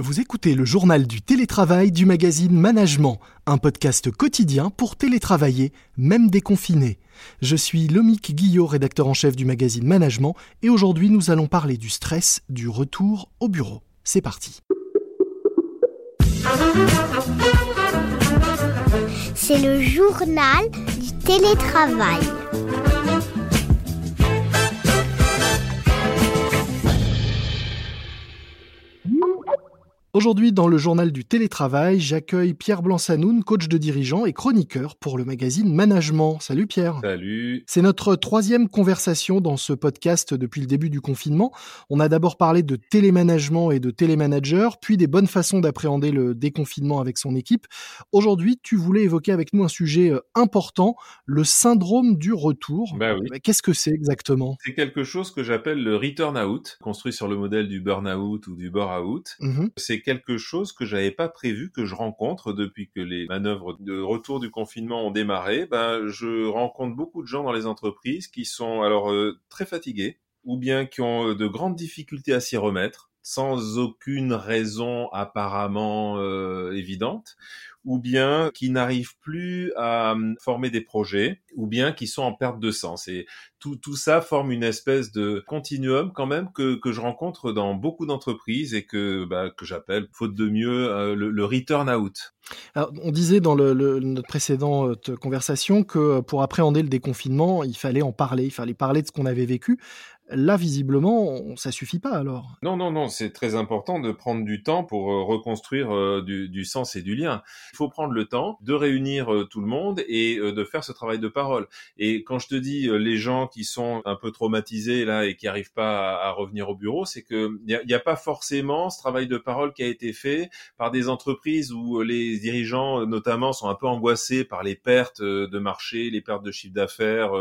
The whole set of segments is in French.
Vous écoutez le journal du télétravail du magazine Management, un podcast quotidien pour télétravailler, même déconfiné. Je suis Lomique Guillot, rédacteur en chef du magazine Management, et aujourd'hui nous allons parler du stress du retour au bureau. C'est parti. C'est le journal du télétravail. Aujourd'hui, dans le journal du télétravail, j'accueille Pierre Blanc-Sanoun, coach de dirigeant et chroniqueur pour le magazine Management. Salut Pierre. Salut. C'est notre troisième conversation dans ce podcast depuis le début du confinement. On a d'abord parlé de télémanagement et de télémanager, puis des bonnes façons d'appréhender le déconfinement avec son équipe. Aujourd'hui, tu voulais évoquer avec nous un sujet euh, important, le syndrome du retour. Bah oui. Qu'est-ce que c'est exactement? C'est quelque chose que j'appelle le return out, construit sur le modèle du burn-out ou du bore-out. Mhm. C'est quelque chose que j'avais pas prévu que je rencontre depuis que les manœuvres de retour du confinement ont démarré. Ben, je rencontre beaucoup de gens dans les entreprises qui sont alors euh, très fatigués ou bien qui ont euh, de grandes difficultés à s'y remettre sans aucune raison apparemment euh, évidente, ou bien qui n'arrivent plus à hum, former des projets, ou bien qui sont en perte de sens. Et tout, tout ça forme une espèce de continuum quand même que, que je rencontre dans beaucoup d'entreprises et que, bah, que j'appelle, faute de mieux, euh, le, le return out. Alors, on disait dans le, le, notre précédente conversation que euh, pour appréhender le déconfinement, il fallait en parler, il fallait parler de ce qu'on avait vécu. Là, visiblement, ça suffit pas alors. Non, non, non, c'est très important de prendre du temps pour euh, reconstruire euh, du, du, sens et du lien. Il faut prendre le temps de réunir euh, tout le monde et de faire ce travail de parole. Et quand je te dis les gens qui sont un peu traumatisés là et qui arrivent pas à, revenir au bureau, c'est que il n'y a, a, pas forcément ce travail de parole qui a été fait par des entreprises où les dirigeants notamment sont un peu angoissés par les pertes de marché, les pertes de chiffre d'affaires,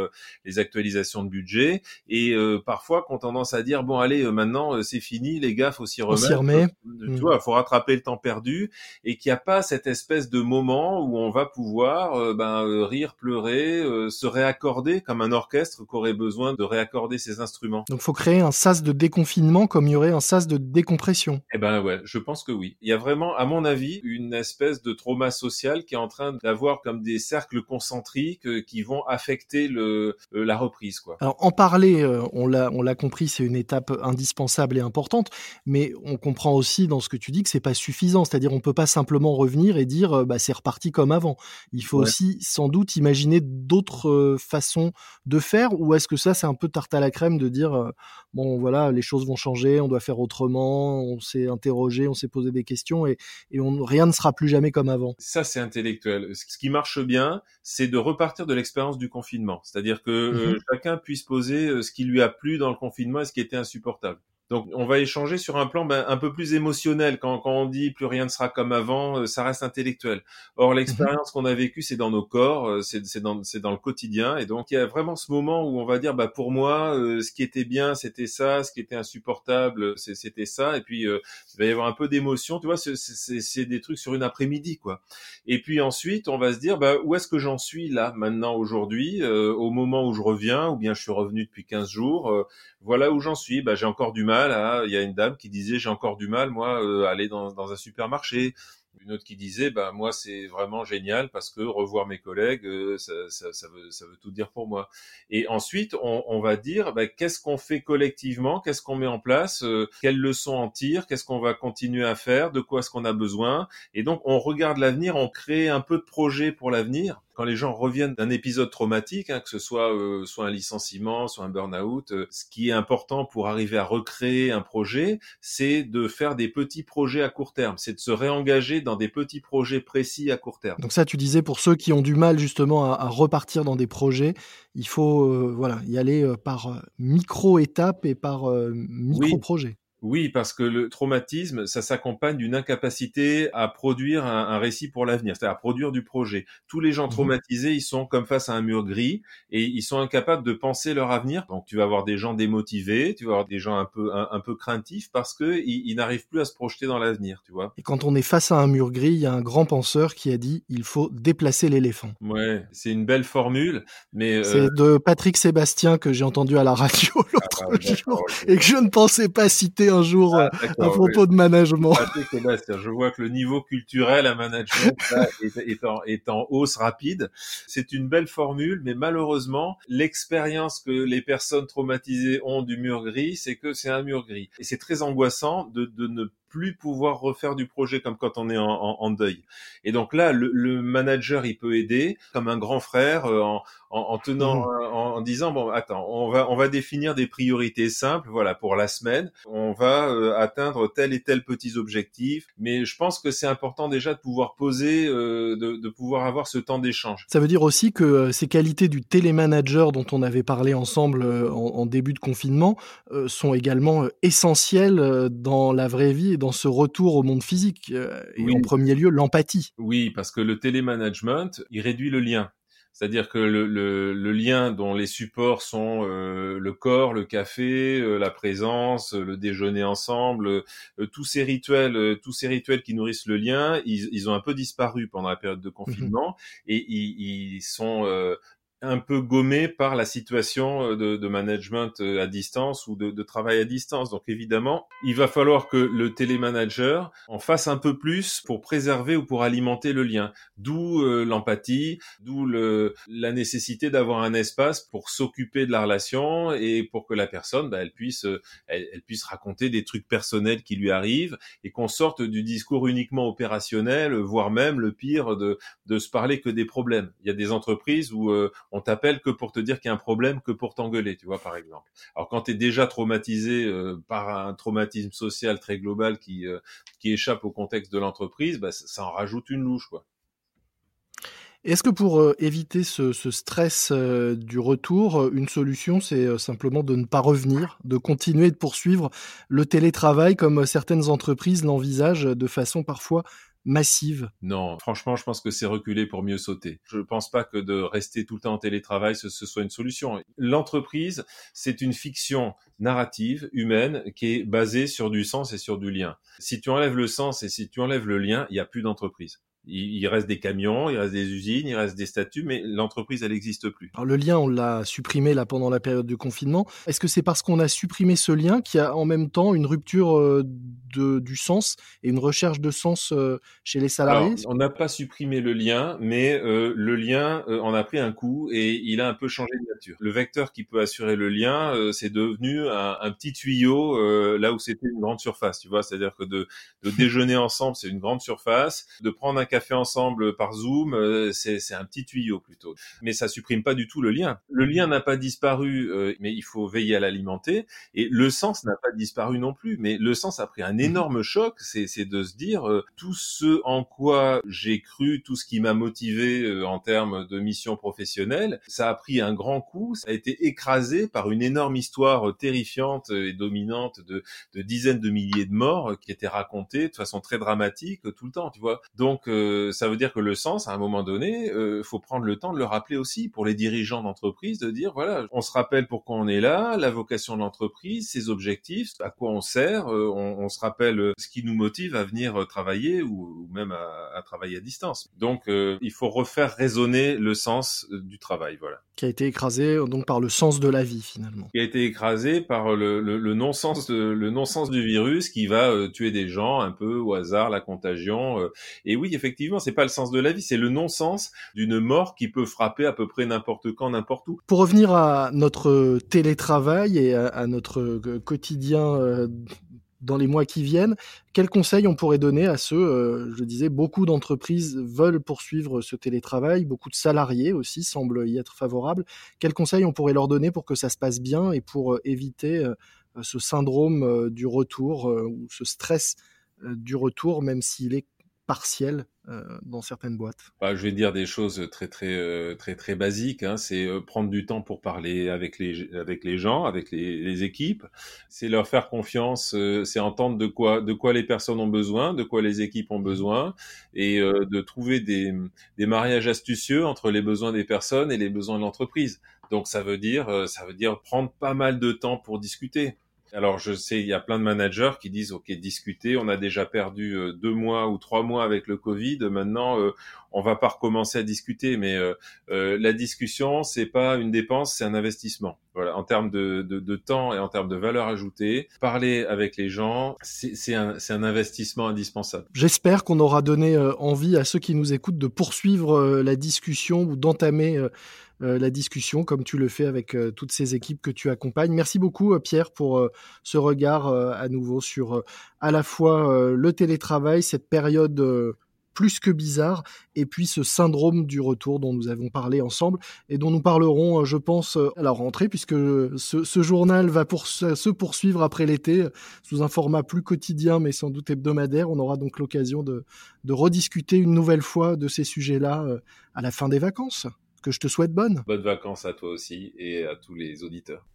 les actualisations de budget et parfois qui ont tendance à dire bon allez maintenant c'est fini les gars faut s'y remettre. remet. Tu vois, faut rattraper le temps perdu et qu'il n'y a pas cette espèce de moment où on va pouvoir euh, ben, euh, rire, pleurer, euh, se réaccorder comme un orchestre qui aurait besoin de réaccorder ses instruments. Donc faut créer un sas de déconfinement comme il y aurait un sas de décompression. Eh ben ouais, je pense que oui. Il y a vraiment, à mon avis, une espèce de trauma social qui est en train d'avoir comme des cercles concentriques qui vont affecter le, la reprise quoi. Alors en parler, on l'a on l'a compris, c'est une étape indispensable et importante, mais on comprend aussi dans ce que tu dis que c'est pas suffisant, c'est-à-dire on peut pas simplement revenir et dire bah c'est reparti comme avant. Il faut ouais. aussi sans doute imaginer d'autres façons de faire ou est-ce que ça c'est un peu tarte à la crème de dire bon voilà, les choses vont changer, on doit faire autrement, on s'est interrogé, on s'est posé des questions et, et on, rien ne sera plus jamais comme avant. Ça c'est intellectuel. Ce qui marche bien, c'est de repartir de l'expérience du confinement, c'est-à-dire que mmh. euh, chacun puisse poser ce qui lui a plu dans le confinement ce qui était insupportable? Donc, on va échanger sur un plan ben, un peu plus émotionnel. Quand, quand, on dit plus rien ne sera comme avant, ça reste intellectuel. Or, l'expérience mmh. qu'on a vécue, c'est dans nos corps, c'est dans, dans le quotidien. Et donc, il y a vraiment ce moment où on va dire, bah, pour moi, euh, ce qui était bien, c'était ça, ce qui était insupportable, c'était ça. Et puis, euh, il va y avoir un peu d'émotion. Tu vois, c'est des trucs sur une après-midi, quoi. Et puis ensuite, on va se dire, bah, où est-ce que j'en suis là, maintenant, aujourd'hui, euh, au moment où je reviens, ou bien je suis revenu depuis 15 jours. voilà où j'en suis. Bah, j'ai encore du mal il y a une dame qui disait j'ai encore du mal moi euh, aller dans, un supermarché. Une autre qui disait bah moi c'est vraiment génial parce que revoir mes collègues euh, ça, ça, veut, ça veut tout dire pour moi. Et ensuite on, on va dire bah, qu'est-ce qu'on fait collectivement? Qu'est-ce qu'on met en place? Euh, quelles leçons en tire qu'est-ce qu'on va continuer à faire? De quoi est-ce qu'on a besoin? Et donc on regarde l'avenir on crée un peu de projet pour l'avenir quand les gens reviennent d'un épisode traumatique, hein, que ce soit euh, soit un licenciement, soit un burn-out, euh, ce qui est important pour arriver à recréer un projet, c'est de faire des petits projets à court terme, c'est de se réengager dans des petits projets précis à court terme. Donc ça, tu disais pour ceux qui ont du mal justement à, à repartir dans des projets, il faut euh, voilà y aller euh, par micro étapes et par micro projets. Oui. Oui, parce que le traumatisme, ça s'accompagne d'une incapacité à produire un, un récit pour l'avenir, c'est-à-dire à produire du projet. Tous les gens traumatisés, ils sont comme face à un mur gris et ils sont incapables de penser leur avenir. Donc tu vas avoir des gens démotivés, tu vas avoir des gens un peu un, un peu craintifs parce que ils, ils n'arrivent plus à se projeter dans l'avenir, tu vois. Et quand on est face à un mur gris, il y a un grand penseur qui a dit il faut déplacer l'éléphant. Ouais, c'est une belle formule, mais euh... c'est de Patrick Sébastien que j'ai entendu à la radio l'autre ah, jour et que je ne pensais pas citer un jour ah, à propos de management. Je vois que le niveau culturel à management est, en, hausse rapide. C'est une belle formule, mais malheureusement, l'expérience que les personnes traumatisées ont du mur gris, c'est que c'est un mur gris. Et c'est très angoissant de, de ne plus pouvoir refaire du projet comme quand on est en, deuil. Et donc là, le, manager, il peut aider comme un grand frère euh, en, tenant, mmh. en, disant bon, attends, on va on va définir des priorités simples, voilà, pour la semaine, on va euh, atteindre tel et tel petits objectifs. Mais je pense que c'est important déjà de pouvoir poser, euh, de, pouvoir avoir ce temps d'échange. Ça veut dire aussi que ces qualités du télémanager dont on avait parlé ensemble en, début de confinement sont également essentielles dans la vraie vie dans ce retour au monde physique euh, et en premier lieu l'empathie. Oui, parce que le télémanagement, il réduit le lien. C'est-à-dire que le, le, lien dont les supports sont euh, le corps, le café, euh, la présence, le déjeuner ensemble, tous ces rituels, tous ces rituels qui nourrissent le lien, ils, ils, ont un peu disparu pendant la période de mmh confinement et ils, ils sont un peu gommé par la situation euh, de, de management euh, à distance ou de, de, travail à distance. Donc évidemment, il va falloir que le télémanager en fasse un peu plus pour préserver ou pour alimenter le lien. D'où euh, l'empathie, d'où la nécessité d'avoir un espace pour s'occuper de la relation et pour que la personne, bah, elle puisse, elle, elle, puisse raconter des trucs personnels qui lui arrivent et qu'on sorte du discours uniquement opérationnel, voire même le pire de, de se parler que des problèmes. Il y a des entreprises où on t'appelle que pour te dire qu'il y a un problème, que pour t'engueuler, tu vois, par exemple. Alors quand tu es déjà traumatisé euh, par un traumatisme social très global qui, euh, échappe au contexte de l'entreprise, bah, ça, en rajoute une louche, quoi. Est-ce que pour euh, éviter ce, ce stress du retour, une solution, c'est simplement de ne pas revenir, de continuer de poursuivre le télétravail comme certaines entreprises l'envisagent de façon parfois massive Non, franchement, je pense que c'est reculer pour mieux sauter. Je ne pense pas que de rester tout le temps en télétravail, ce, soit une solution. L'entreprise, c'est une fiction narrative humaine qui est basée sur du sens et sur du lien. Si tu enlèves le sens et si tu enlèves le lien, il n'y a plus d'entreprise. Il, reste des camions, il reste des usines, il reste des statuts, mais l'entreprise, elle n'existe plus. Alors le lien, on l'a supprimé là pendant la période de confinement. Est-ce que c'est parce qu'on a supprimé ce lien qu'il y a en même temps une rupture euh, de, du sens et une recherche de sens euh, chez les salariés? On n'a pas supprimé le lien, mais euh, le lien en a pris un coup et il a un peu changé de nature. Le vecteur qui peut assurer le lien, c'est devenu un, un, petit tuyau là où c'était une grande surface, tu vois. C'est-à-dire que de, de déjeuner ensemble, c'est une grande surface. De prendre un café ensemble par Zoom, euh, c'est un petit tuyau plutôt. Mais ça supprime pas du tout le lien. Le lien n'a pas disparu, euh, mais il faut veiller à l'alimenter. Et le sens n'a pas disparu non plus. Mais le sens a pris un mhm. énorme choc. C'est de se dire euh, tout ce en quoi j'ai cru, tout ce qui m'a motivé en termes de mission professionnelle, ça a pris un grand coup. Ça a été écrasé par une énorme histoire terrifiante et dominante de, de dizaines de milliers de morts qui étaient racontées de façon très dramatique tout le temps. Tu vois. Donc ça veut dire que le sens, à un moment donné, il euh, faut prendre le temps de le rappeler aussi pour les dirigeants d'entreprise, de dire voilà, on se rappelle pourquoi on est là, la vocation de l'entreprise, ses objectifs, à quoi on sert, euh, on, se rappelle euh, ce qui nous motive à venir travailler ou, même à, travailler à distance. Donc, il faut refaire résonner le sens du travail, voilà. Qui a été écrasé donc par le sens de la vie finalement. Qui a été écrasé par le, le non-sens le non-sens du virus qui va tuer des gens un peu au hasard, la contagion. et oui, effectivement effectivement, c'est pas le sens de la vie, c'est le non-sens d'une mort qui peut frapper à peu près n'importe quand, n'importe où. Pour revenir à notre télétravail et à, notre euh, quotidien euh, dans les mois qui viennent, quels conseils on pourrait donner à ceux, euh, je disais, beaucoup d'entreprises veulent poursuivre ce télétravail, beaucoup de salariés aussi semblent y être favorables. Quels conseils on pourrait leur donner pour que ça se passe bien et pour éviter ce syndrome du retour ou ce stress du retour, même s'il est partiel euh, dans certaines boîtes bah, Je vais dire des choses très très euh, très très basiques. Hein. C'est euh, prendre du temps pour parler avec les avec les gens, avec les, équipes. C'est leur faire confiance. c'est entendre de quoi de quoi les personnes ont besoin, de quoi les équipes ont besoin, et de trouver des des mariages astucieux entre les besoins des personnes et les besoins de l'entreprise. Donc ça veut dire ça veut dire prendre pas mal de temps pour discuter. Alors je sais, il y a plein de managers qui disent ok discuter, on a déjà perdu euh, deux mois ou trois mois avec le Covid, maintenant euh, on va pas recommencer à discuter, mais euh, la discussion c'est pas une dépense, c'est un investissement. Voilà, en termes de, temps et en termes de valeur ajoutée, parler avec les gens, c'est un, investissement indispensable. J'espère qu'on aura donné envie à ceux qui nous écoutent de poursuivre la discussion ou d'entamer la discussion comme tu le fais avec toutes ces équipes que tu accompagnes. Merci beaucoup Pierre pour ce regard à nouveau sur à la fois le télétravail, cette période plus que bizarre, et puis ce syndrome du retour dont nous avons parlé ensemble et dont nous parlerons, euh, je pense, euh, à la rentrée, puisque ce, journal va pour, se poursuivre après l'été sous un format plus quotidien, mais sans doute hebdomadaire. On aura donc l'occasion de, rediscuter une nouvelle fois de ces sujets-là euh, à la fin des vacances. Que je te souhaite bonne. Bonnes vacances à toi aussi et à tous les auditeurs.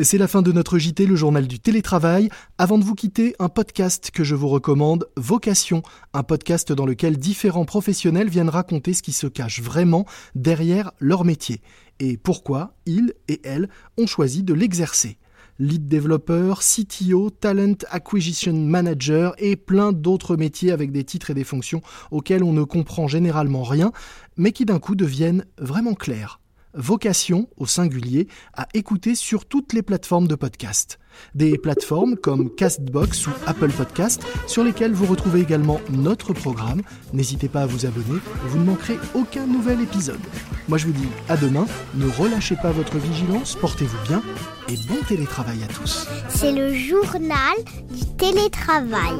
C'est la fin de notre JT, le journal du télétravail. Avant de vous quitter, un podcast que je vous recommande, Vocation, un podcast dans lequel différents professionnels viennent raconter ce qui se cache vraiment derrière leur métier et pourquoi ils et elles ont choisi de l'exercer. Lead développeur, CTO, Talent Acquisition Manager et plein d'autres métiers avec des titres et des fonctions auxquels on ne comprend généralement rien, mais qui d'un coup deviennent vraiment clairs vocation, au singulier, à écouter sur toutes les plateformes de podcast. Des plateformes comme Castbox ou Apple Podcast, sur lesquelles vous retrouvez également notre programme. N'hésitez pas à vous abonner, vous ne manquerez aucun nouvel épisode. Moi je vous dis à demain, ne relâchez pas votre vigilance, portez-vous bien et bon télétravail à tous. C'est le journal du télétravail.